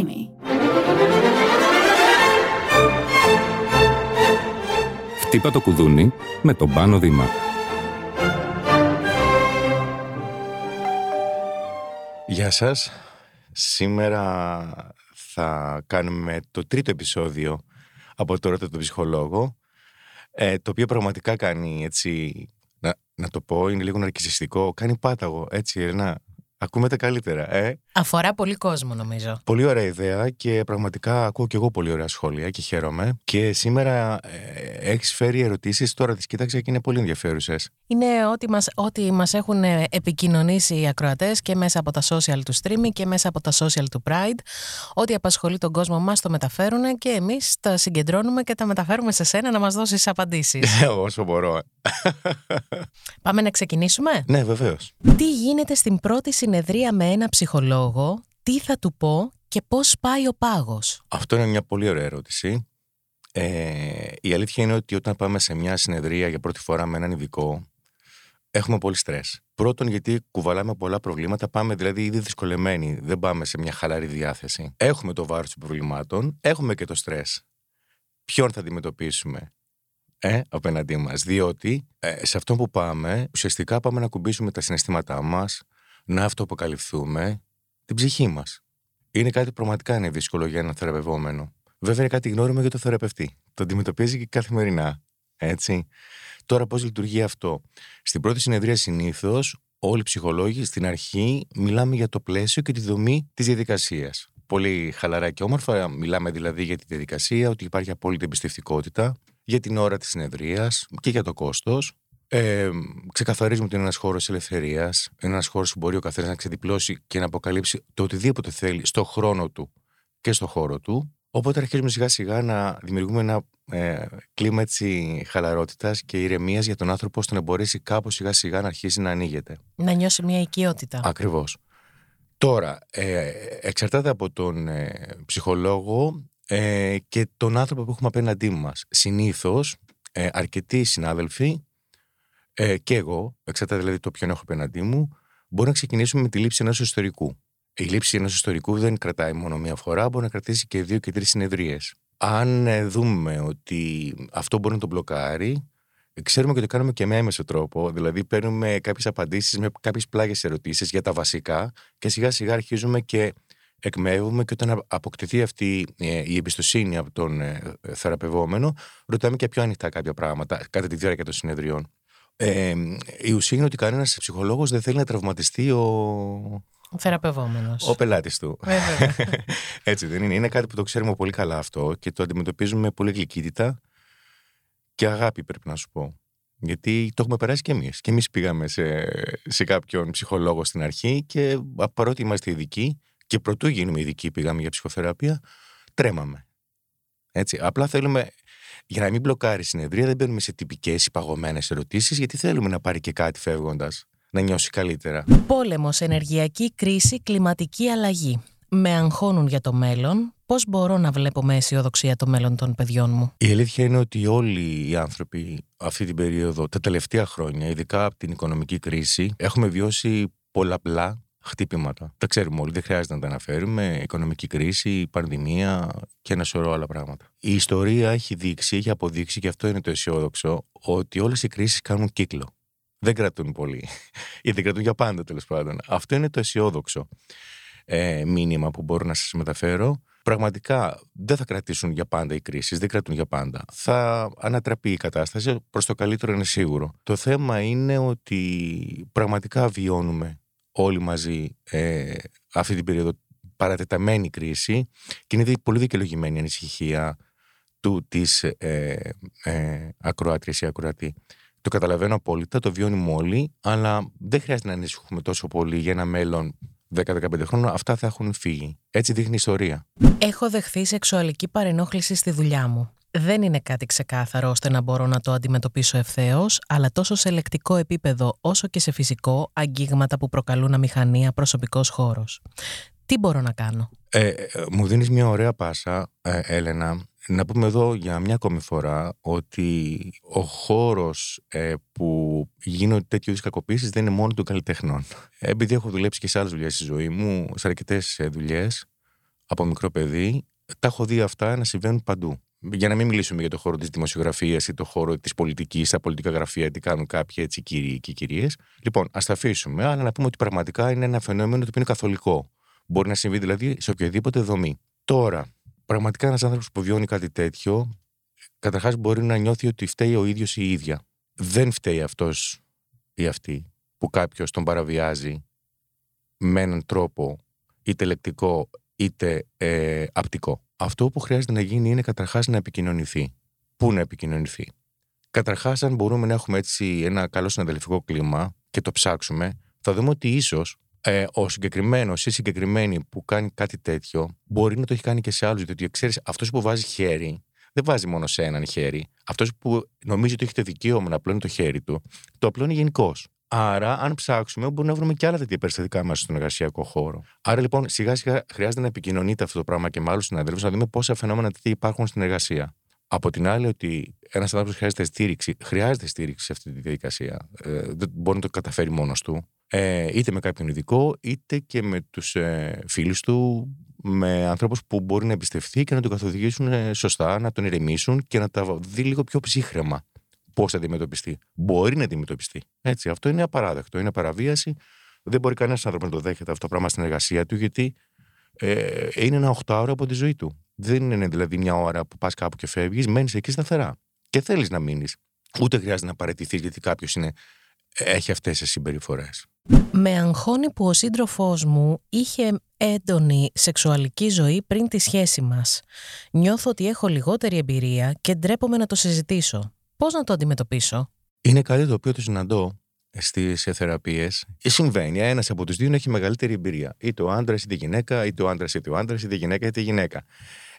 Streamy. Χτύπα το κουδούνι με τον Πάνο Δήμα. Γεια σας. Σήμερα θα κάνουμε το τρίτο επεισόδιο από το Ρώτα τον Ψυχολόγο ε, το οποίο πραγματικά κάνει έτσι, να, να το πω, είναι λίγο ναρκισιστικό, κάνει πάταγο, έτσι, ένα Ακούμε τα καλύτερα, ε. Αφορά πολύ κόσμο, νομίζω. Πολύ ωραία ιδέα και πραγματικά ακούω και εγώ πολύ ωραία σχόλια και χαίρομαι. Και σήμερα ε, έχεις φέρει ερωτήσεις, τώρα τις κοίταξα και είναι πολύ ενδιαφέρουσες. Είναι ό,τι μας ό,τι μας έχουν ε, επικοινωνήσει οι ακροατές και μέσα από τα social του streaming και μέσα από τα social του Pride. Ό,τι απασχολεί τον κόσμο μας το μεταφέρουν και εμείς τα συγκεντρώνουμε και τα μεταφέρουμε σε σένα να μας δώσεις απαντήσεις. Όσο μπορώ. Πάμε να ξεκινήσουμε; Ναι, βεβαίως. Τι γίνεται στην πρώτη συνεδρία με ένα ψυχολόγο, τι θα του πω και πώς πάει ο πάγος. Αυτό είναι μια πολύ ωραία ερώτηση. Ε, η αλήθεια είναι ότι όταν πάμε σε μια συνεδρία για πρώτη φορά με έναν ειδικό, έχουμε πολύ στρες. Πρώτον, γιατί κουβαλάμε πολλά προβλήματα, πάμε δηλαδή ήδη δυσκολεμένοι, δεν πάμε σε μια χαλαρή διάθεση. Έχουμε το βάρος των προβλημάτων, έχουμε και το στρες. Ποιον θα αντιμετωπίσουμε, ε, απέναντί μας. Διότι ε, σε αυτό που πάμε, ουσιαστικά πάμε να κουμπίσουμε τα συναισθήματά μας, να αυτοαποκαλυφθούμε την ψυχή μας. Είναι κάτι πραγματικά είναι δύσκολο για έναν θεραπευόμενο. Βέβαια, είναι κάτι γνώριμο για το θεραπευτή. Το αντιμετωπίζει και καθημερινά. Έτσι. Τώρα, πώς λειτουργεί αυτό; Στην πρώτη συνεδρία, συνήθως, όλοι οι ψυχολόγοι στην αρχή μιλάμε για το πλαίσιο και τη δομή της διαδικασίας. Πολύ χαλαρά και όμορφα μιλάμε δηλαδή για τη διαδικασία, ότι υπάρχει απόλυτη εμπιστευτικότητα για την ώρα της συνεδρίας και για το κόστος. Ε, ξεκαθαρίζουμε ότι είναι ένας χώρος ελευθερίας, ένας χώρος που μπορεί ο καθένας να ξεδιπλώσει και να αποκαλύψει το οτιδήποτε θέλει στο χρόνο του και στο χώρο του. Οπότε αρχίζουμε σιγά σιγά να δημιουργούμε ένα ε, κλίμα έτσι χαλαρότητας και ηρεμίας για τον άνθρωπο ώστε να μπορέσει κάπως σιγά σιγά να αρχίσει να ανοίγεται. Να νιώσει μια οικειότητα. Ακριβώς. Τώρα, ε, εξαρτάται από τον ε, ψυχολόγο ε, και τον άνθρωπο που έχουμε απέναντί μας. Συνήθως, ε, αρκετοί συνάδελφοι ε, και εγώ, εξαρτάται δηλαδή το ποιον έχω απέναντί μου, μπορούμε να ξεκινήσουμε με τη λήψη ενός ιστορικού. Η λήψη ενός ιστορικού δεν κρατάει μόνο μία φορά, μπορεί να κρατήσει και δύο και τρεις συνεδρίες. Αν ε, δούμε ότι αυτό μπορεί να το μπλοκάρει, ξέρουμε και το κάνουμε και με έμεσο τρόπο. Δηλαδή, παίρνουμε κάποιες απαντήσεις με κάποιες πλάγιες ερωτήσεις για τα βασικά και σιγά σιγά αρχίζουμε και εκμεύουμε και όταν αποκτηθεί αυτή ε, η εμπιστοσύνη από τον ε, θεραπευόμενο, ρωτάμε και πιο ανοιχτά κάποια πράγματα κατά τη διάρκεια των συνεδριών. Ε, η ουσία είναι ότι κανένας ψυχολόγος δεν θέλει να τραυματιστεί ο. Ο θεραπευόμενος. Ο πελάτης του. Έτσι δεν είναι. Είναι κάτι που το ξέρουμε πολύ καλά αυτό και το αντιμετωπίζουμε με πολύ γλυκύτητα και αγάπη, πρέπει να σου πω. Γιατί το έχουμε περάσει κι εμείς. Και εμείς πήγαμε σε, σε κάποιον ψυχολόγο στην αρχή και παρότι είμαστε ειδικοί, και πρωτού γίνουμε ειδικοί, πήγαμε για ψυχοθεραπεία, τρέμαμε. Έτσι. Απλά θέλουμε, για να μην μπλοκάρεις η συνεδρία, δεν μπαίνουμε σε τυπικές υπαγωμένες ερωτήσεις, γιατί θέλουμε να πάρει και κάτι φεύγοντας, να νιώσει καλύτερα. Πόλεμος, ενεργειακή κρίση, κλιματική αλλαγή. Με αγχώνουν για το μέλλον. Πώς μπορώ να βλέπω με αισιοδοξία το μέλλον των παιδιών μου; Η αλήθεια είναι ότι όλοι οι άνθρωποι αυτή την περίοδο, τα τελευταία χρόνια, ειδικά από την οικονομική κρίση, έχουμε βιώσει πολλαπλά χτύπηματα. Τα ξέρουμε όλοι, δεν χρειάζεται να τα αναφέρουμε. Οικονομική κρίση, πανδημία και ένα σωρό άλλα πράγματα. Η ιστορία έχει δείξει, έχει αποδείξει, και αυτό είναι το αισιόδοξο, ότι όλες οι κρίσεις κάνουν κύκλο. Δεν κρατούν πολύ. Ή δεν κρατούν για πάντα, τέλος πάντων. Αυτό είναι το αισιόδοξο ε, μήνυμα που μπορώ να σας μεταφέρω. Πραγματικά δεν θα κρατήσουν για πάντα οι κρίσεις, δεν κρατούν για πάντα. Θα ανατραπεί η κατάσταση, προς το καλύτερο είναι σίγουρο. Το θέμα είναι ότι πραγματικά βιώνουμε όλοι μαζί ε, αυτή την περίοδο παρατεταμένη κρίση και είναι πολύ δικαιολογημένη η ανησυχία του της ε, ε, ακροάτριας ή ακροατή. Το καταλαβαίνω απόλυτα, το βιώνουμε όλοι, αλλά δεν χρειάζεται να ανησυχούμε τόσο πολύ για ένα μέλλον 10-15 χρόνια. Αυτά θα έχουν φύγει. Έτσι δείχνει η ιστορία. Έχω δεχθεί σεξουαλική παρενόχληση στη δουλειά μου δεν είναι κάτι ξεκάθαρο ώστε να μπορώ να το αντιμετωπίσω ευθέως, αλλά τόσο σε λεκτικό επίπεδο όσο και σε φυσικό, αγγίγματα που προκαλούν αμηχανία, προσωπικός χώρος. Τι μπορώ να κάνω; Ε, ε μου δίνεις μια ωραία πάσα, ε, Έλενα. Να πούμε εδώ για μια ακόμη φορά ότι ο χώρος ε, που γίνονται τέτοιου είδους κακοποίησεις δεν είναι μόνο των καλλιτεχνών. Επειδή έχω δουλέψει και σε άλλες δουλειές στη ζωή μου, σε αρκετές δουλειές, από μικρό παιδί, τα έχω δει αυτά να συμβαίνουν παντού. Για να μην μιλήσουμε για το χώρο της δημοσιογραφίας ή το χώρο της πολιτικής, τα πολιτικά γραφεία, τι κάνουν κάποιοι έτσι κύριοι και κυρίες. Λοιπόν, ας τα αφήσουμε, αλλά να πούμε ότι πραγματικά είναι ένα φαινόμενο το οποίο είναι καθολικό. Μπορεί να συμβεί δηλαδή σε οποιαδήποτε δομή. Τώρα, πραγματικά ένας άνθρωπος που βιώνει κάτι τέτοιο, καταρχάς μπορεί να νιώθει ότι φταίει ο ίδιος ή η ίδια. Δεν φταίει αυτός ή αυτή που κάποιος τον παραβιάζει με έναν τρόπο είτε λεκτικό είτε ε, απτικό. Αυτό που χρειάζεται να γίνει είναι καταρχάς να επικοινωνηθεί. Πού να επικοινωνηθεί; Καταρχάς, αν μπορούμε να έχουμε έτσι ένα καλό συναδελφικό κλίμα και το ψάξουμε, θα δούμε ότι ίσως ε, ο συγκεκριμένος ή συγκεκριμένη που κάνει κάτι τέτοιο μπορεί να το έχει κάνει και σε άλλους. Διότι ξέρεις, αυτός που βάζει χέρι δεν βάζει μόνο σε έναν χέρι. Αυτός που νομίζει ότι έχει το δικαίωμα να απλώνει το χέρι του, το απλώνει γενικώς. Άρα, αν ψάξουμε, μπορούμε να βρούμε και άλλα τέτοια περιστατικά μέσα στον εργασιακό χώρο. Άρα, λοιπόν, σιγά σιγά χρειάζεται να επικοινωνείτε αυτό το πράγμα και με άλλους συναδέλφους, να δούμε πόσα φαινόμενα τέτοια υπάρχουν στην εργασία. Από την άλλη, ότι ένας άνθρωπος χρειάζεται στήριξη, χρειάζεται στήριξη σε αυτή τη διαδικασία. Ε, δεν μπορεί να το καταφέρει μόνος του. Ε, είτε με κάποιον ειδικό, είτε και με τους ε, φίλους του, με ανθρώπους που μπορεί να εμπιστευτεί και να τον καθοδηγήσουν ε, σωστά, να τον ηρεμήσουν και να τα δει λίγο πιο ψύχρεμα πώς θα αντιμετωπιστεί. Μπορεί να αντιμετωπιστεί. Έτσι, αυτό είναι απαράδεκτο. Είναι παραβίαση. Δεν μπορεί κανένας άνθρωπος να το δέχεται αυτό το πράγμα στην εργασία του, γιατί ε, είναι ένα οχτάωρο από τη ζωή του. Δεν είναι δηλαδή μια ώρα που πας κάπου και φεύγεις, μένεις εκεί σταθερά. Και θέλεις να μείνεις. Ούτε χρειάζεται να παραιτηθεί γιατί κάποιος έχει αυτές τις συμπεριφορές. Με αγχώνει που ο σύντροφός μου είχε έντονη σεξουαλική ζωή πριν τη σχέση μας. Νιώθω ότι έχω λιγότερη εμπειρία και ντρέπομαι να το συζητήσω. Πώς να το αντιμετωπίσω; Είναι κάτι το οποίο το συναντώ στι θεραπείες. Συμβαίνει. Ένας από τους δύο να έχει μεγαλύτερη εμπειρία. Είτε ο άντρα είτε η γυναίκα, είτε ο άντρα είτε ο άντρα, είτε η γυναίκα είτε η γυναίκα.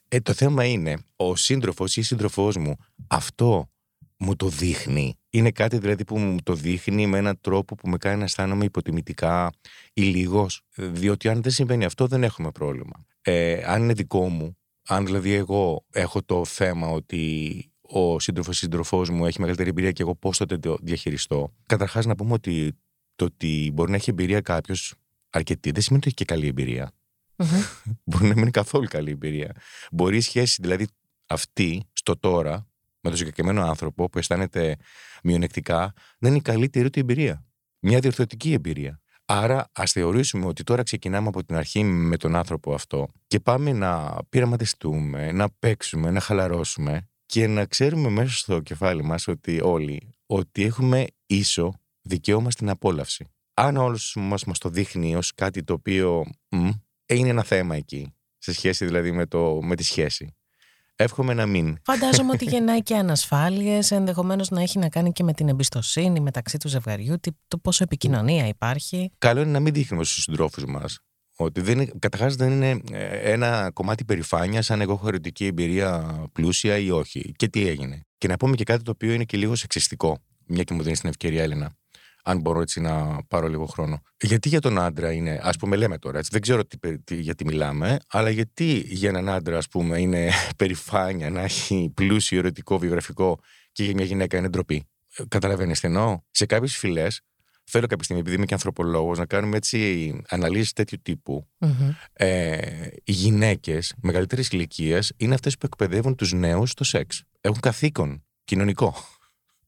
Ε, το θέμα είναι, ο σύντροφος ή η σύντροφός μου αυτό μου το δείχνει. Είναι κάτι δηλαδή που μου το δείχνει με έναν τρόπο που με κάνει να αισθάνομαι υποτιμητικά ή λίγος. Διότι αν δεν συμβαίνει αυτό, δεν έχουμε πρόβλημα. Ε, αν είναι δικό μου, αν δηλαδή εγώ έχω το θέμα ότι ο σύντροφος σύντροφός μου έχει μεγαλύτερη εμπειρία και εγώ πώς θα το διαχειριστώ. Καταρχάς, να πούμε ότι το ότι μπορεί να έχει εμπειρία κάποιος αρκετή δεν σημαίνει ότι έχει και καλή εμπειρία. μπορεί να μην είναι καθόλου καλή εμπειρία. Μπορεί η σχέση δηλαδή αυτή στο τώρα με τον συγκεκριμένο άνθρωπο που αισθάνεται μειονεκτικά να είναι η καλύτερη του εμπειρία. Μια διορθωτική εμπειρία. Άρα, ας θεωρήσουμε ότι τώρα ξεκινάμε από την αρχή με τον άνθρωπο αυτό και πάμε να πειραματιστούμε, να παίξουμε, να χαλαρώσουμε και να ξέρουμε μέσα στο κεφάλι μας ότι όλοι ότι έχουμε ίσο δικαίωμα στην απόλαυση. Αν όλος μας μας το δείχνει ως κάτι το οποίο μ, είναι ένα θέμα εκεί, σε σχέση δηλαδή με, το, με τη σχέση. Εύχομαι να μην. Φαντάζομαι ότι γεννάει και ανασφάλειες, ενδεχομένως να έχει να κάνει και με την εμπιστοσύνη μεταξύ του ζευγαριού, το πόσο επικοινωνία υπάρχει. Καλό είναι να μην δείχνουμε στους συντρόφους μας ότι δεν καταρχάς δεν είναι ε, ένα κομμάτι περηφάνεια αν εγώ έχω ερωτική εμπειρία πλούσια ή όχι. Και τι έγινε. Και να πούμε και κάτι το οποίο είναι και λίγο σεξιστικό. Μια και μου δίνεις την ευκαιρία, Έλληνα. Αν μπορώ έτσι να πάρω λίγο χρόνο. Γιατί για τον άντρα είναι, ας πούμε, λέμε τώρα, έτσι, δεν ξέρω τι, τι, γιατί μιλάμε, αλλά γιατί για έναν άντρα, ας πούμε, είναι περηφάνεια να έχει πλούσιο ερωτικό βιογραφικό και για μια γυναίκα είναι ντροπή. Ε, Καταλαβαίνεις τι εννοώ; Σε κάποιες φυλές θέλω κάποια στιγμή, επειδή είμαι και ανθρωπολόγος, να κάνουμε έτσι αναλύσεις τέτοιου τύπου. Mm-hmm. Ε, οι γυναίκες μεγαλύτερης ηλικίας είναι αυτές που εκπαιδεύουν τους νέους στο σεξ. Έχουν καθήκον κοινωνικό.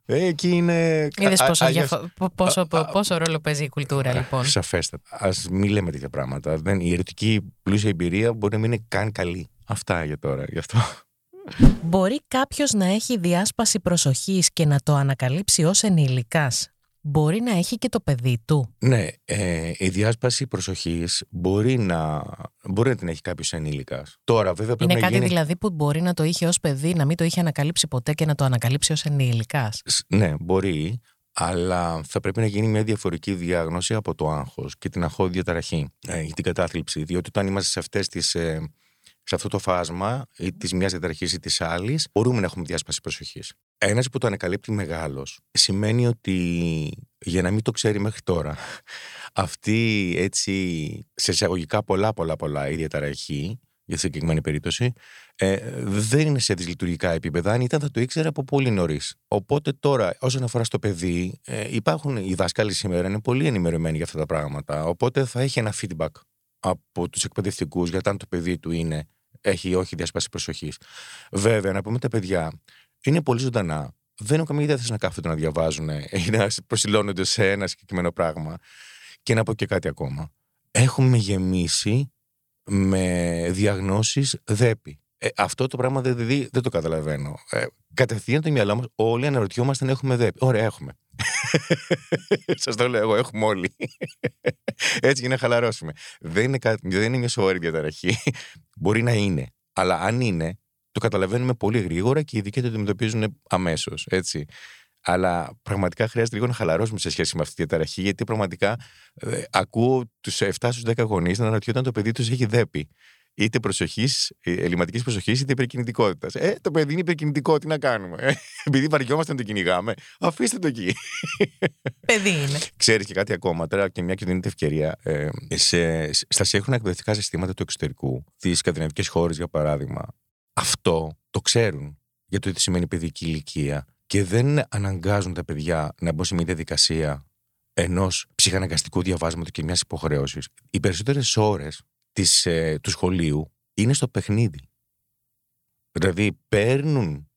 Ε, εκεί είναι. Είδες πόσο, διαφο... πόσο, πόσο ρόλο παίζει η κουλτούρα, λοιπόν. Σαφέστατα. Α μην λέμε τέτοια πράγματα. Δεν, η ερωτική πλούσια εμπειρία μπορεί να μην είναι καν καλή. Αυτά για τώρα. Γι' αυτό. Μπορεί κάποιος να έχει διάσπαση προσοχής και να το ανακαλύψει ως ενηλικάς μπορεί να έχει και το παιδί του. Ναι, ε, η διάσπαση προσοχής μπορεί να, μπορεί να την έχει κάποιος ενήλικας. Τώρα, βέβαια, πρέπει Είναι κάτι δηλαδή που μπορεί να το είχε ως παιδί, να μην το είχε ανακαλύψει ποτέ και να το ανακαλύψει ως ενήλικας. Ναι, μπορεί, αλλά θα πρέπει να γίνει μια διαφορετική διάγνωση από το άγχος και την αγχώδη διαταραχή ε, την κατάθλιψη. Διότι όταν είμαστε σε αυτές τις. Ε, σε αυτό το φάσμα ή της μιας διαταραχής ή της άλλης, μπορούμε να έχουμε διάσπαση προσοχής. Ένας που το ανακαλύπτει μεγάλος σημαίνει ότι για να μην το ξέρει μέχρι τώρα, αυτή έτσι σε εισαγωγικά πολλά πολλά πολλά η διαταραχή για τη συγκεκριμένη περίπτωση, ε, δεν είναι σε δυσλειτουργικά επίπεδα. Αν ήταν, θα το ήξερα από πολύ νωρίς. Οπότε τώρα, όσον αφορά στο παιδί, ε, υπάρχουν οι δάσκαλοι σήμερα είναι πολύ ενημερωμένοι για αυτά τα πράγματα. Οπότε θα έχει ένα feedback από τους εκπαιδευτικούς για το αν το παιδί του είναι, έχει ή όχι διάσπαση προσοχής. Βέβαια, να πούμε τα παιδιά είναι πολύ ζωντανά. Δεν έχουν καμία διάθεση να κάθονται να διαβάζουν ή να προσιλώνονται σε ένα συγκεκριμένο πράγμα. Και να πω και κάτι ακόμα. Έχουμε γεμίσει με διαγνώσεις δέπη. Ε, αυτό το πράγμα δεν, δεν, δεν το καταλαβαίνω. Ε, κατευθείαν το μυαλό μας, όλοι αναρωτιόμαστε αν έχουμε δέπη. Ωραία, έχουμε. Σας το λέω εγώ, έχουμε όλοι. Έτσι για να χαλαρώσουμε. Δεν είναι, κάτι, δεν είναι μια σοβαρή διαταραχή. Μπορεί να είναι. Αλλά αν είναι, το καταλαβαίνουμε πολύ γρήγορα και οι ειδικοί το αντιμετωπίζουν αμέσως. Έτσι. Αλλά πραγματικά χρειάζεται λίγο να χαλαρώσουμε σε σχέση με αυτή τη διαταραχή, γιατί πραγματικά ε, ακούω τους 7 στους 10 γονείς να αναρωτιόνται αν το παιδί τους έχει δέπη είτε προσοχής, ε, ελληματικής προσοχής, είτε υπερκινητικότητας. Ε, το παιδί είναι υπερκινητικό, τι να κάνουμε; Ε, επειδή βαριόμαστε να το κυνηγάμε, αφήστε το εκεί. Παιδί είναι. Ξέρεις και κάτι ακόμα τώρα, και μια και δίνεται ευκαιρία. Ε, σε, στα σύγχρονα εκπαιδευτικά συστήματα του εξωτερικού, τις σκανδιναβικές χώρες για παράδειγμα, αυτό το ξέρουν για το τι σημαίνει παιδική ηλικία και δεν αναγκάζουν τα παιδιά να μπουν σε μια διαδικασία ενός ψυχαναγκαστικού διαβάσματος και μιας υποχρέωση. Οι περισσότερες ώρες της, ε, του σχολείου είναι στο παιχνίδι. Δηλαδή παίρνουν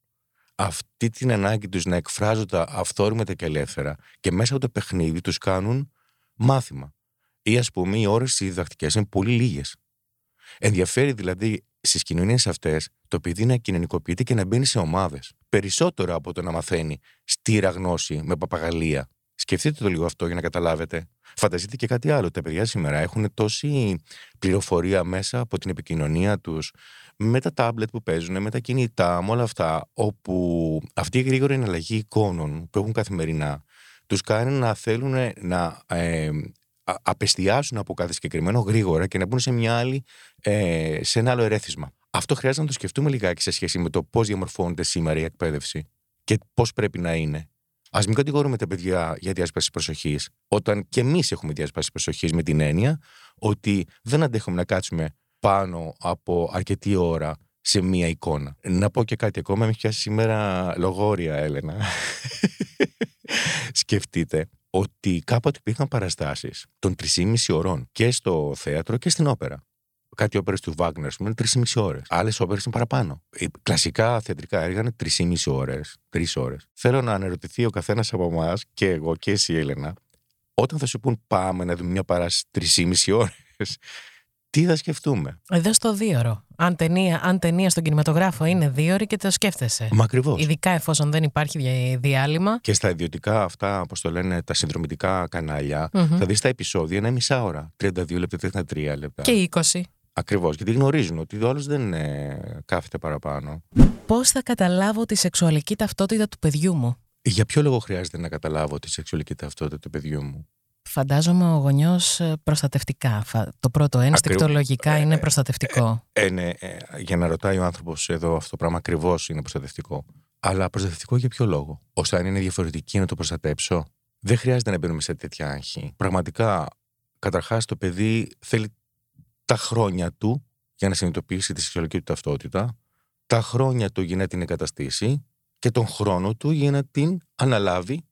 αυτή την ανάγκη τους να εκφράζονται αυθόρμητα και ελεύθερα και μέσα από το παιχνίδι τους κάνουν μάθημα. Ή ας πούμε οι ώρες διδακτικές είναι πολύ λίγες. Ενδιαφέρει δηλαδή στις κοινωνίες αυτές το παιδί να κοινωνικοποιείται και να μπαίνει σε ομάδες. Περισσότερο από το να μαθαίνει στήρα γνώση με παπαγαλία Σκεφτείτε το λίγο αυτό για να καταλάβετε. Φανταστείτε και κάτι άλλο. Τα παιδιά σήμερα έχουν τόση πληροφορία μέσα από την επικοινωνία τους, με τα τάμπλετ που παίζουν, με τα κινητά, με όλα αυτά, όπου αυτή η γρήγορη εναλλαγή εικόνων που έχουν καθημερινά τους κάνει να θέλουν να ε, απεστιάσουν από κάθε συγκεκριμένο γρήγορα και να μπουν σε, μια άλλη, ε, σε ένα άλλο ερέθισμα. Αυτό χρειάζεται να το σκεφτούμε λιγάκι σε σχέση με το πώς διαμορφώνεται σήμερα η εκπαίδευση και πώς πρέπει να είναι. Α μην κατηγορούμε τα παιδιά για διάσπαση προσοχής, όταν και εμείς έχουμε διάσπαση προσοχής με την έννοια ότι δεν αντέχουμε να κάτσουμε πάνω από αρκετή ώρα σε μία εικόνα. Να πω και κάτι ακόμα, με έχει πιάσει σήμερα λογόρια, Έλενα. Σκεφτείτε ότι κάποτε υπήρχαν παραστάσεις των 3,5 ώρων και στο θέατρο και στην όπερα κάτι όπερες του Βάγνερ, που είναι τρεις μισή ώρες. Άλλες όπερες είναι παραπάνω. Κλασικά θεατρικά έργα είναι τρεις μισή ώρες, τρεις ώρες. Θέλω να αναρωτηθεί ο καθένας από εμάς, και εγώ και εσύ, Έλενα, όταν θα σου πούν πάμε να δούμε μια παράση τρεις μισή ώρες, τι θα σκεφτούμε; Εδώ στο δύο Αν ταινία, αν ταινία στον κινηματογράφο είναι δύο ώρε και το σκέφτεσαι. Μα ακριβώς. Ειδικά εφόσον δεν υπάρχει διάλειμμα. Και στα ιδιωτικά αυτά, όπως το λένε, τα συνδρομητικά κανάλια, mm-hmm. θα δεις τα επεισόδια είναι μισά ώρα. 32 λεπτά, 33 λεπτά. Και 20. Ακριβώς, γιατί γνωρίζουν ότι ο άλλος δεν ε, κάθεται παραπάνω. Πώς θα καταλάβω τη σεξουαλική ταυτότητα του παιδιού μου; Για ποιο λόγο χρειάζεται να καταλάβω τη σεξουαλική ταυτότητα του παιδιού μου; Φαντάζομαι ο γονιός ε, προστατευτικά. Το πρώτο ένστικτο λογικά ε, είναι προστατευτικό. Ε, ναι, για να ρωτάει ο άνθρωπος εδώ αυτό το πράγμα ακριβώς είναι προστατευτικό. Αλλά προστατευτικό για ποιο λόγο; ώστε αν είναι διαφορετική να το προστατέψω; Δεν χρειάζεται να μπαίνουμε σε τέτοια άγχη. Πραγματικά, καταρχάς το παιδί θέλει τα χρόνια του για να συνειδητοποιήσει τη σεξουαλική του ταυτότητα, τα χρόνια του για να την εγκαταστήσει και τον χρόνο του για να την αναλάβει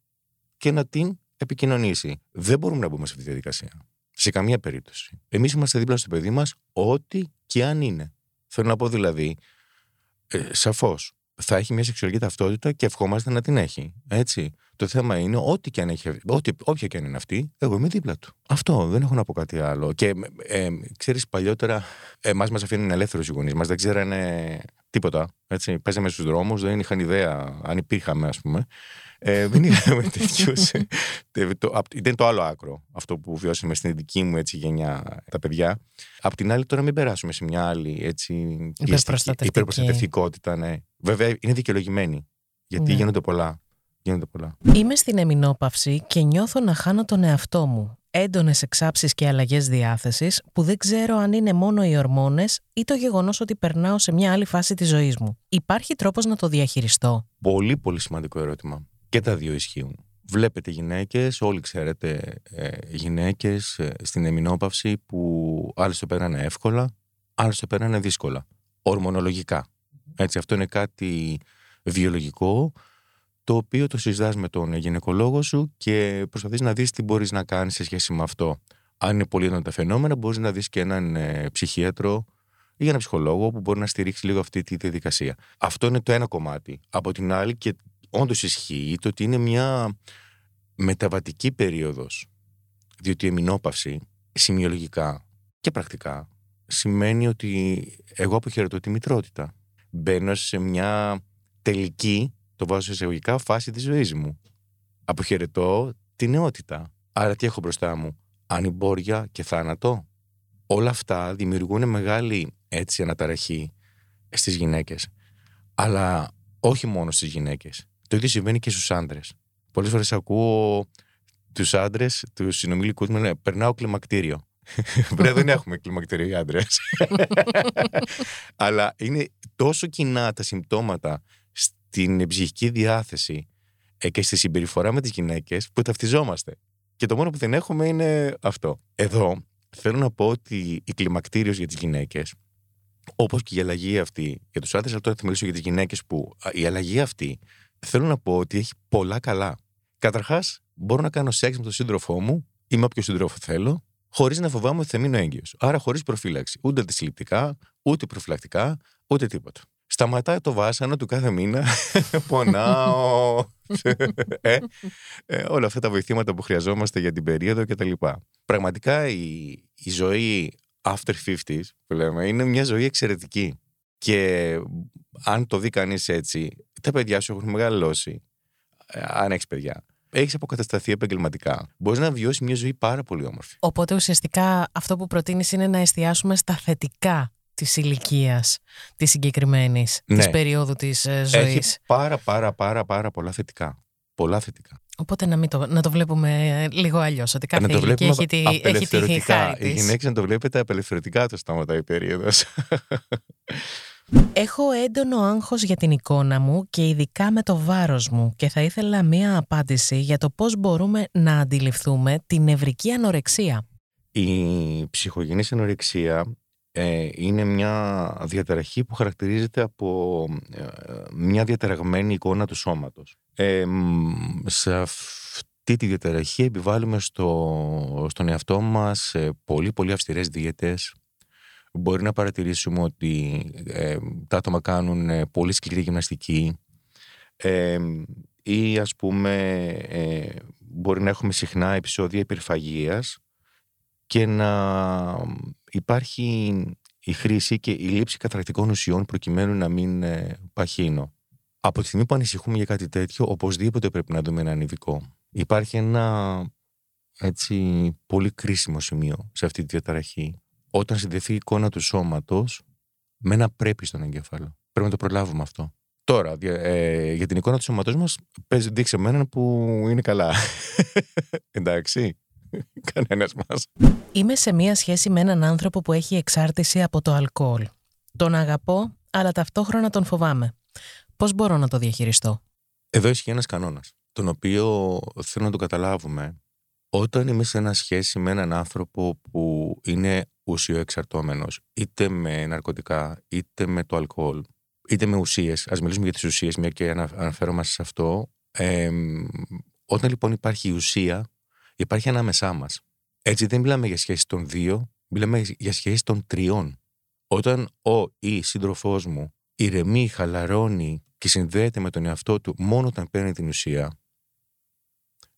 και να την επικοινωνήσει. Δεν μπορούμε να μπούμε σε αυτή τη διαδικασία. Σε καμία περίπτωση. Εμείς είμαστε δίπλα στο παιδί μας, ό,τι και αν είναι. Θέλω να πω δηλαδή, ε, σαφώς θα έχει μια σεξουαλική ταυτότητα και ευχόμαστε να την έχει. Έτσι. Το θέμα είναι ό,τι και αν έχει, ό,τι, όποια και αν είναι αυτή, εγώ είμαι δίπλα του. Αυτό, δεν έχω να πω κάτι άλλο. Και ε, ξέρεις, παλιότερα εμάς μας αφήνουν ελεύθερους οι γονείς μας, δεν ξέρανε τίποτα. Έτσι. Παίζαμε στους δρόμους, δεν είχαν ιδέα αν υπήρχαμε, ας πούμε. Ε, δεν είχαμε τέτοιους. ήταν το άλλο άκρο αυτό που βιώσαμε στην δική μου έτσι, γενιά τα παιδιά. Απ' την άλλη, τώρα μην περάσουμε σε μια άλλη έτσι, υπερπροστατευτικότητα. Ναι. Βέβαια, είναι δικαιολογημένη. Γιατί ναι. γίνονται πολλά. Γίνονται πολλά. Είμαι στην εμινόπαυση και νιώθω να χάνω τον εαυτό μου. Έντονες εξάψεις και αλλαγές διάθεσης που δεν ξέρω αν είναι μόνο οι ορμόνες ή το γεγονός ότι περνάω σε μια άλλη φάση της ζωής μου. Υπάρχει τρόπος να το διαχειριστώ; Πολύ, πολύ σημαντικό ερώτημα. Και τα δύο ισχύουν. Βλέπετε γυναίκες, όλοι ξέρετε ε, γυναίκες ε, στην εμινόπαυση που άλλες το πέρανε εύκολα, άλλες το πέρανε δύσκολα. Ορμονολογικά. Έτσι, αυτό είναι κάτι βιολογικό, το οποίο το συζητάς με τον γυναικολόγο σου και προσπαθείς να δεις τι μπορείς να κάνεις σε σχέση με αυτό. Αν είναι πολύ έντονα τα φαινόμενα, μπορείς να δεις και έναν ε, ψυχίατρο ή έναν ψυχολόγο που μπορεί να στηρίξει λίγο αυτή τη διαδικασία. Αυτό είναι το ένα κομμάτι. Από την άλλη, και όντως ισχύει το ότι είναι μια μεταβατική περίοδος. Διότι η εμεινόπαυση, σημειολογικά και πρακτικά, σημαίνει ότι εγώ αποχαιρετώ τη μητρότητα. Μπαίνω σε μια τελική, το βάζω σε εισαγωγικά, φάση της ζωής μου. Αποχαιρετώ τη νεότητα. Άρα τι έχω μπροστά μου, ανυμπόρια και θάνατο. Όλα αυτά δημιουργούν μεγάλη έτσι αναταραχή στις γυναίκες. Αλλά όχι μόνο στις γυναίκες. Το ίδιο συμβαίνει και στους άντρες. Πολλές φορές ακούω τους άντρες, τους συνομιλικούς μου λένε περνάω κλιμακτήριο. Βρε δεν έχουμε κλιμακτήριο οι άντρες. Αλλά είναι τόσο κοινά τα συμπτώματα στην ψυχική διάθεση ε, και στη συμπεριφορά με τις γυναίκες που ταυτιζόμαστε. Και το μόνο που δεν έχουμε είναι αυτό. Εδώ θέλω να πω ότι η κλιμακτήριος για τις γυναίκες όπως και η αλλαγή αυτή για τους άντρες, αλλά τώρα θα μιλήσω για τις γυναίκες που η αλλαγή αυτή θέλω να πω ότι έχει πολλά καλά. Καταρχάς, μπορώ να κάνω σεξ με τον σύντροφό μου ή με όποιο σύντροφο θέλω, χωρίς να φοβάμαι ότι θα μείνω έγκυος. Άρα, χωρίς προφύλαξη. Ούτε αντισυλληπτικά, ούτε προφυλακτικά, ούτε τίποτα. Σταματάει το βάσανο του κάθε μήνα. Πονάω. ε, ε, όλα αυτά τα βοηθήματα που χρειαζόμαστε για την περίοδο κτλ. Πραγματικά η, η ζωή after 50s που λέμε είναι μια ζωή εξαιρετική. Και αν το δει κανείς έτσι, τα παιδιά σου έχουν μεγαλώσει. Ε, αν έχεις παιδιά έχεις αποκατασταθεί επαγγελματικά, μπορείς να βιώσεις μια ζωή πάρα πολύ όμορφη. Οπότε ουσιαστικά αυτό που προτείνεις είναι να εστιάσουμε στα θετικά της ηλικίας της συγκεκριμένης, ναι. τη περίοδου της ε, ζωής. Έχει πάρα, πάρα, πάρα, πάρα πολλά θετικά. Πολλά θετικά. Οπότε να, μην το, να το βλέπουμε ε, λίγο αλλιώς. Ότι κάθε να το ηλικία έχει τη, έχει τη χάρη Οι γυναίκες να το βλέπετε απελευθερωτικά το σταματάει η περίοδος. Έχω έντονο άγχος για την εικόνα μου και ειδικά με το βάρος μου και θα ήθελα μία απάντηση για το πώς μπορούμε να αντιληφθούμε την νευρική ανορεξία. Η ψυχογενής ανορεξία ε, είναι μια διαταραχή που χαρακτηρίζεται από ε, μια διαταραγμένη εικόνα του σώματος. Ε, σε αυτή τη διαταραχή επιβάλλουμε στο, στον εαυτό μας πολύ πολύ αυστηρές δίαιτες, μπορεί να παρατηρήσουμε ότι ε, τα άτομα κάνουν ε, πολύ σκληρή γυμναστική ε, ή ας πούμε ε, μπορεί να έχουμε συχνά επεισόδια υπερφαγίας και να υπάρχει η χρήση και η λήψη καταρακτικών ουσιών προκειμένου να μην ε, παχύνω. Από τη στιγμή που ανησυχούμε για κάτι τέτοιο, οπωσδήποτε πρέπει να δούμε έναν ειδικό. Υπάρχει ένα έτσι πολύ κρίσιμο σημείο σε αυτή τη διαταραχή όταν συνδεθεί η εικόνα του σώματος με ένα πρέπει στον εγκέφαλο. Πρέπει να το προλάβουμε αυτό. Τώρα, ε, για την εικόνα του σώματό μας, παίζει δείξε εμένα που είναι καλά. Εντάξει. Κανένας μας. Είμαι σε μία σχέση με έναν άνθρωπο που έχει εξάρτηση από το αλκοόλ. Τον αγαπώ, αλλά ταυτόχρονα τον φοβάμαι. Πώς μπορώ να το διαχειριστώ; Εδώ ισχύει ένας κανόνας, τον οποίο θέλω να το καταλάβουμε. Όταν είμαι σε ένα σχέση με έναν άνθρωπο που είναι ουσιοεξαρτώμενος, είτε με ναρκωτικά, είτε με το αλκοόλ, είτε με ουσίες. Ας μιλήσουμε για τις ουσίες, μια και αναφέρομαστε σε αυτό. όταν λοιπόν υπάρχει η ουσία, υπάρχει ανάμεσά μας. Έτσι δεν μιλάμε για σχέση των δύο, μιλάμε για σχέση των τριών. Όταν ο ή σύντροφός μου ηρεμεί, χαλαρώνει και συνδέεται με τον εαυτό του μόνο όταν παίρνει την ουσία,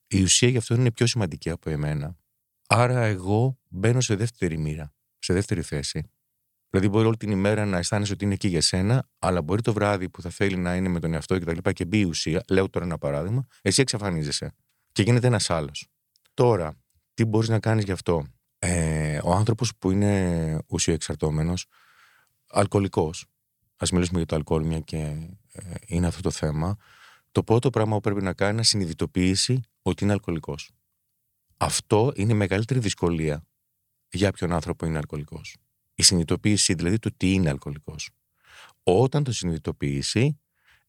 η ουσία γι' αυτό είναι πιο σημαντική από εμένα. Άρα εγώ μπαίνω σε δεύτερη μοίρα σε δεύτερη θέση. Δηλαδή, μπορεί όλη την ημέρα να αισθάνεσαι ότι είναι εκεί για σένα, αλλά μπορεί το βράδυ που θα θέλει να είναι με τον εαυτό και τα λοιπά και μπει η ουσία, λέω τώρα ένα παράδειγμα, εσύ εξαφανίζεσαι και γίνεται ένας άλλος. Τώρα, τι μπορείς να κάνεις γι' αυτό; Ε, ο άνθρωπος που είναι ουσιοεξαρτώμενος, αλκοολικός, ας μιλήσουμε για το αλκοόλ, μια και ε, είναι αυτό το θέμα, το πρώτο πράγμα που πρέπει να κάνει είναι να συνειδητοποιήσει ότι είναι αλκοολικός. Αυτό είναι η μεγαλύτερη δυσκολία για ποιον άνθρωπο είναι αλκοολικός. Η συνειδητοποίηση δηλαδή του τι είναι αλκοολικός. Όταν το συνειδητοποιήσει,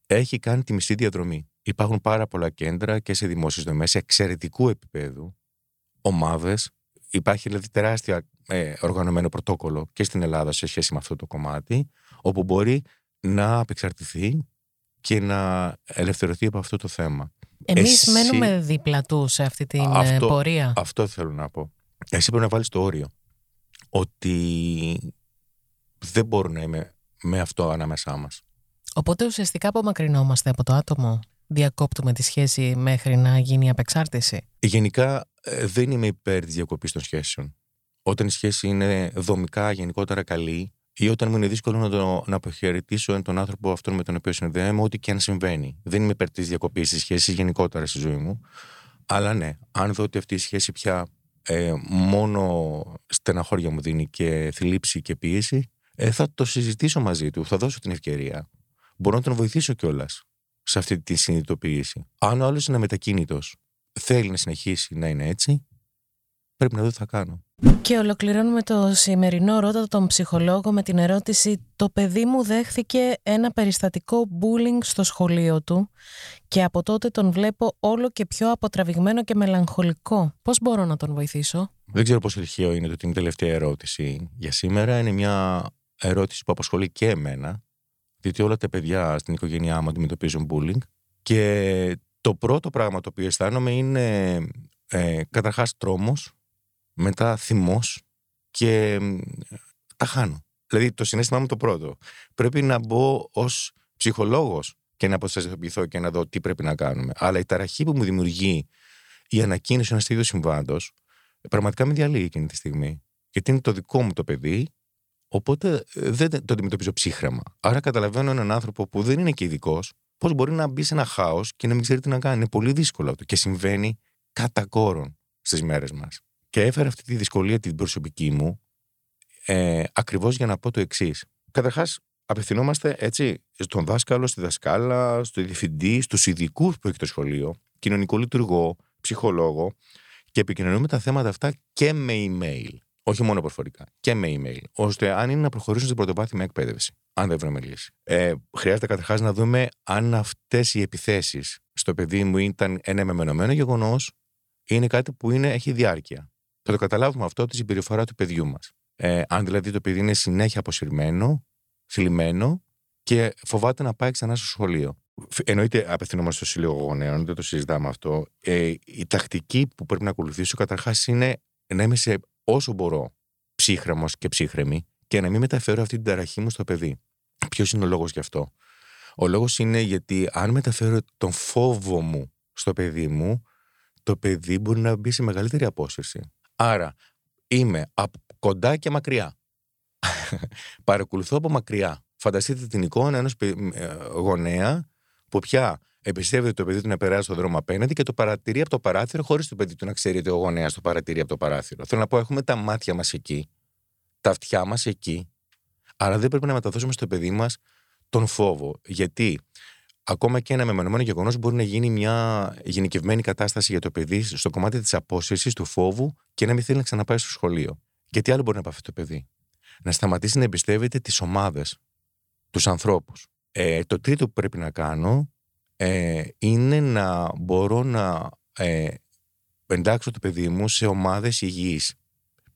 έχει κάνει τη μισή διαδρομή. Υπάρχουν πάρα πολλά κέντρα και σε δημόσιες δομές εξαιρετικού επίπεδου, ομάδες. Υπάρχει δηλαδή τεράστια ε, οργανωμένο πρωτόκολλο και στην Ελλάδα σε σχέση με αυτό το κομμάτι, όπου μπορεί να απεξαρτηθεί και να ελευθερωθεί από αυτό το θέμα. Εμείς μένουμε δίπλα του σε αυτή την ε, πορεία. Αυτό θέλω να πω. Εσύ πρέπει να βάλεις το όριο. Ότι δεν μπορώ να είμαι με αυτό ανάμεσά μας. Οπότε ουσιαστικά απομακρυνόμαστε από το άτομο. Διακόπτουμε τη σχέση μέχρι να γίνει η απεξάρτηση; Γενικά ε, δεν είμαι υπέρ της διακοπής των σχέσεων. Όταν η σχέση είναι δομικά γενικότερα καλή ή όταν μου είναι δύσκολο να, το, να αποχαιρετήσω τον άνθρωπο αυτόν με τον οποίο συνδέομαι, ό,τι και αν συμβαίνει. Δεν είμαι υπέρ της διακοπής της σχέσης γενικότερα στη ζωή μου. Αλλά ναι, αν δω ότι αυτή η σχέση πια ε, μόνο στεναχώρια μου δίνει και θλίψη και πίεση, ε, θα το συζητήσω μαζί του, θα δώσω την ευκαιρία. Μπορώ να τον βοηθήσω κιόλας σε αυτή τη συνειδητοποίηση. Αν ο άλλος είναι μετακίνητος, θέλει να συνεχίσει να είναι έτσι, πρέπει να δω τι θα κάνω. Και ολοκληρώνουμε το σημερινό ρότα τον ψυχολόγο με την ερώτηση «Το παιδί μου δέχθηκε ένα περιστατικό bullying στο σχολείο του και από τότε τον βλέπω όλο και πιο αποτραβηγμένο και μελαγχολικό. Πώς μπορώ να τον βοηθήσω» Δεν ξέρω πόσο τυχαίο είναι το ότι είναι η τελευταία ερώτηση για σήμερα. Είναι μια ερώτηση που απασχολεί και εμένα, διότι όλα τα παιδιά στην οικογένειά μου αντιμετωπίζουν bullying και το πρώτο πράγμα το οποίο αισθάνομαι είναι ε, καταρχάς τρόμος, μετά θυμός και τα χάνω. Δηλαδή το συνέστημά μου το πρώτο. Πρέπει να μπω ως ψυχολόγος και να αποστασιοποιηθώ και να δω τι πρέπει να κάνουμε. Αλλά η ταραχή που μου δημιουργεί η ανακοίνωση ενός τέτοιου συμβάντος πραγματικά με διαλύει εκείνη τη στιγμή. Γιατί είναι το δικό μου το παιδί, οπότε ε, δεν το αντιμετωπίζω ψύχραμα. Άρα καταλαβαίνω έναν άνθρωπο που δεν είναι και ειδικός, πώς μπορεί να μπει σε ένα χάος και να μην ξέρει τι να κάνει. Είναι πολύ δύσκολο αυτό και συμβαίνει κατά κόρον στις μέρες μας. Και έφερα αυτή τη δυσκολία την προσωπική μου ε, ακριβώς για να πω το εξής. Καταρχάς, απευθυνόμαστε έτσι στον δάσκαλο, στη δασκάλα, στο διευθυντή, στους ειδικούς που έχει το σχολείο, κοινωνικό λειτουργό, ψυχολόγο και επικοινωνούμε τα θέματα αυτά και με email. Όχι μόνο προφορικά, και με email. ώστε αν είναι να προχωρήσουν στην πρωτοβάθμια εκπαίδευση, αν δεν βρούμε λύση. Ε, χρειάζεται καταρχάς να δούμε αν αυτές οι επιθέσεις στο παιδί μου ήταν ένα μεμονωμένο γεγονός ή είναι κάτι που είναι, έχει διάρκεια. Θα το καταλάβουμε αυτό τη συμπεριφορά του παιδιού μας. Ε, αν δηλαδή το παιδί είναι συνέχεια αποσυρμένο, θλιμμένο και φοβάται να πάει ξανά στο σχολείο. Εννοείται απευθυνόμαστε στο Σύλλογο Γονέων, δεν το συζητάμε αυτό. Ε, η τακτική που πρέπει να ακολουθήσω καταρχάς είναι να είμαι σε όσο μπορώ ψύχρεμος και ψύχρεμη και να μην μεταφέρω αυτή την ταραχή μου στο παιδί. Ποιος είναι ο λόγος γι' αυτό; Ο λόγος είναι γιατί αν μεταφέρω τον φόβο μου στο παιδί μου, το παιδί μπορεί να μπει σε μεγαλύτερη απόσυρση. Άρα είμαι από κοντά και μακριά. Παρακολουθώ από μακριά. Φανταστείτε την εικόνα ενός ε, γονέα που πια εμπιστεύεται το παιδί του να περάσει στον δρόμο απέναντι και το παρατηρεί από το παράθυρο, χωρίς το παιδί του να ξέρει ότι ο γονέας το παρατηρεί από το παράθυρο. Θέλω να πω, έχουμε τα μάτια μας εκεί, τα αυτιά μας εκεί. Άρα δεν πρέπει να μεταδώσουμε στο παιδί μας τον φόβο. Γιατί ακόμα και ένα μεμονωμένο γεγονός μπορεί να γίνει μια γενικευμένη κατάσταση για το παιδί στο κομμάτι της απόσυρσης, του φόβου και να μην θέλει να ξαναπάει στο σχολείο. Και τι άλλο μπορεί να πάθει το παιδί; Να σταματήσει να εμπιστεύεται τις ομάδες, τους ανθρώπους. Ε, το τρίτο που πρέπει να κάνω ε, είναι να μπορώ να ε, εντάξω το παιδί μου σε ομάδες υγιείς.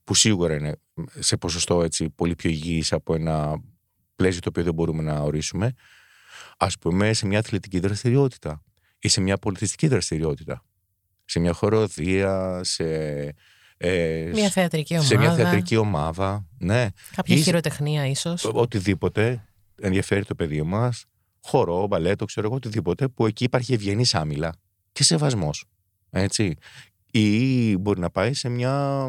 Που σίγουρα είναι σε ποσοστό έτσι, πολύ πιο υγιείς από ένα πλαίσιο το οποίο δεν μπορούμε να ορίσουμε ας πούμε, σε μια αθλητική δραστηριότητα ή σε μια πολιτιστική δραστηριότητα. Σε μια χοροδία, σε. Ε, μια θεατρική ομάδα. Σε μια θεατρική ομάδα, ναι. Κάποια ή, χειροτεχνία, ίσως. Οτιδήποτε ενδιαφέρει το παιδί μας. Χορό, μπαλέτο, ξέρω εγώ, οτιδήποτε που εκεί υπάρχει ευγενής άμυλα και σεβασμός. Έτσι ή μπορεί να πάει σε μια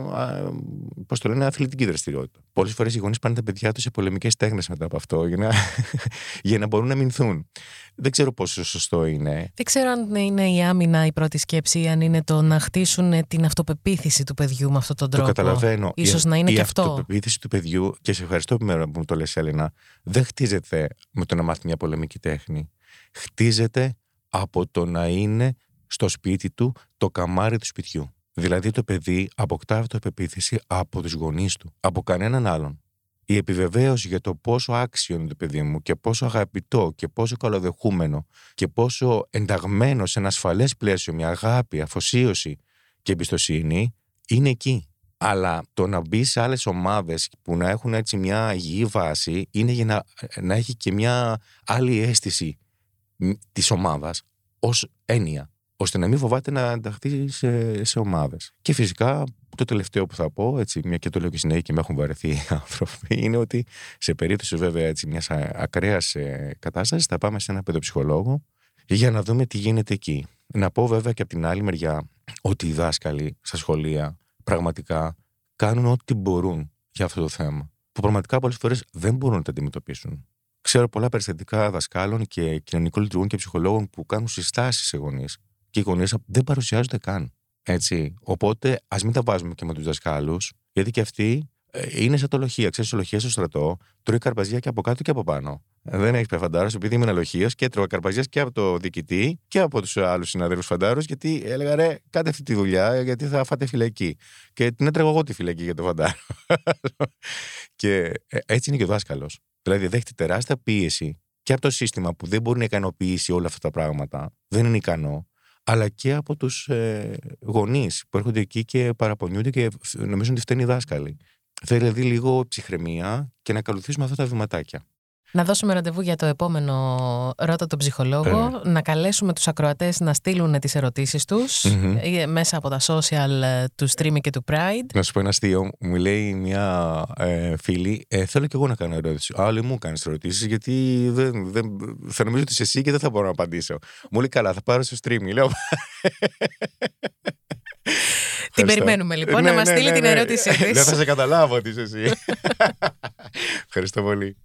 πώς το λένε, αθλητική δραστηριότητα. Πολλές φορές οι γονείς πάνε τα παιδιά τους σε πολεμικές τέχνες μετά από αυτό για να, για να μπορούν να μηνθούν. Δεν ξέρω πόσο σωστό είναι. Δεν ξέρω αν είναι η άμυνα η πρώτη σκέψη ή αν είναι το να χτίσουν την αυτοπεποίθηση του παιδιού με αυτόν τον τρόπο. Το καταλαβαίνω. σω να είναι η και αυτό. Η αυτοπεποίθηση του παιδιού, και σε ευχαριστώ που μου το λες, Έλληνα, δεν χτίζεται με το να μάθει μια πολεμική τέχνη. Χτίζεται από το να είναι στο σπίτι του το καμάρι του σπιτιού. Δηλαδή το παιδί αποκτά αυτοπεποίθηση από τους γονείς του, από κανέναν άλλον. Η επιβεβαίωση για το πόσο άξιο είναι το παιδί μου και πόσο αγαπητό και πόσο καλοδεχούμενο και πόσο ενταγμένο σε ένα ασφαλές πλαίσιο, μια αγάπη, αφοσίωση και εμπιστοσύνη είναι εκεί. Αλλά το να μπει σε άλλες ομάδες που να έχουν έτσι μια υγιή βάση είναι για να, να έχει και μια άλλη αίσθηση της ομάδας ως έννοια ω ώστε να μην φοβάται να ενταχθεί σε, σε ομάδες. Και φυσικά το τελευταίο που θα πω, έτσι, μια και το λέω και συνέχεια και με έχουν βαρεθεί οι άνθρωποι, είναι ότι σε περίπτωση βέβαια μιας ακραίας ε, κατάστασης θα πάμε σε ένα παιδοψυχολόγο για να δούμε τι γίνεται εκεί. Να πω βέβαια και από την άλλη μεριά ότι οι δάσκαλοι στα σχολεία πραγματικά κάνουν ό,τι μπορούν για αυτό το θέμα. Που πραγματικά πολλές φορές δεν μπορούν να τα αντιμετωπίσουν. Ξέρω πολλά περιστατικά δασκάλων και κοινωνικών λειτουργών και ψυχολόγων που κάνουν συστάσεις σε γονείς και οι γονείς δεν παρουσιάζονται καν. Έτσι. Οπότε ας μην τα βάζουμε και με τους δασκάλους, γιατί και αυτοί ε, είναι σαν το λοχεία. Ξέρεις, το λοχεία στο στρατό τρώει καρπαζιά και από κάτω και από πάνω. Δεν έχεις φαντάρος, επειδή ήμουν λοχεία και έτρωγα καρπαζιά και από το διοικητή και από τους άλλους συναδέλφους φαντάρους, γιατί έλεγα ρε, κάτε αυτή τη δουλειά, γιατί θα φάτε φυλακή. Και την έτρεγα εγώ τη φυλακή για το φαντάρο. και ε, έτσι είναι και ο δάσκαλος. Δηλαδή, δέχεται τεράστια πίεση και από το σύστημα που δεν μπορεί να ικανοποιήσει όλα αυτά τα πράγματα, δεν είναι ικανό, αλλά και από τους ε, γονείς που έρχονται εκεί και παραπονιούνται και νομίζουν ότι φταίνει οι δάσκαλοι. Θέλει δηλαδή λίγο ψυχραιμία και να ακολουθήσουμε αυτά τα βηματάκια. Να δώσουμε ραντεβού για το επόμενο Ρώτα τον ψυχολόγο. Ε. Να καλέσουμε τους ακροατές να στείλουν τις ερωτήσεις τους mm-hmm. μέσα από τα social ε, του Streamy και του Pride. Να σου πω ένα αστείο. Μου λέει μια ε, φίλη, ε, θέλω και εγώ να κάνω ερώτηση. Άλλοι μου κάνεις ερωτήσεις γιατί δεν, δεν, θα νομίζω ότι είσαι εσύ και δεν θα μπορώ να απαντήσω. Μου λέει καλά, θα πάρω στο Streamy. Λέω. Την περιμένουμε λοιπόν ναι, να μας ναι, στείλει ναι, την ναι. ερώτησή της. Δεν θα σε καταλάβω ότι είσαι εσύ. Ευχαριστώ πολύ.